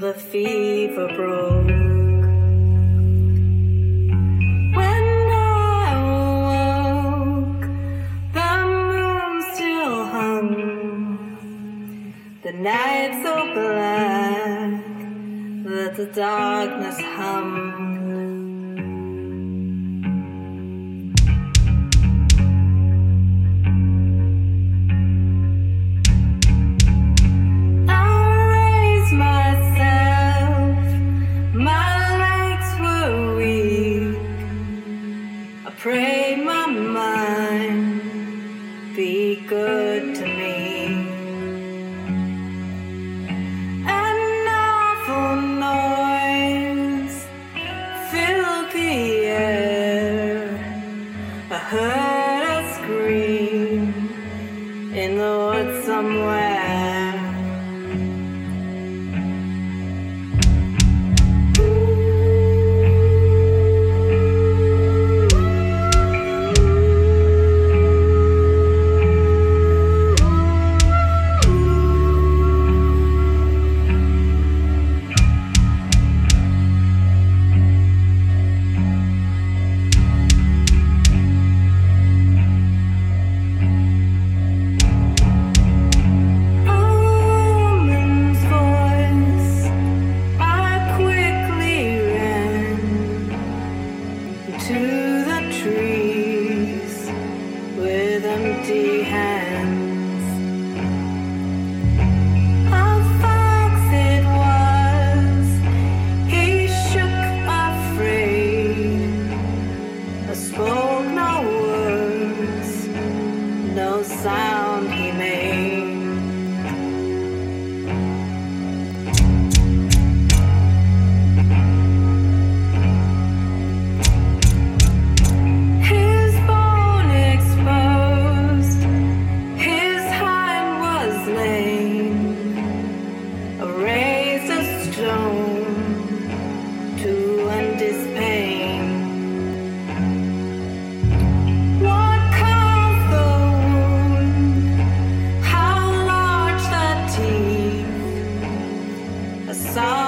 the fever broke. The night so black that the darkness hums. my mind. Be good to me. An awful noise filled the air. I heard a scream in the woods somewhere. song.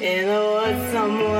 You know what someone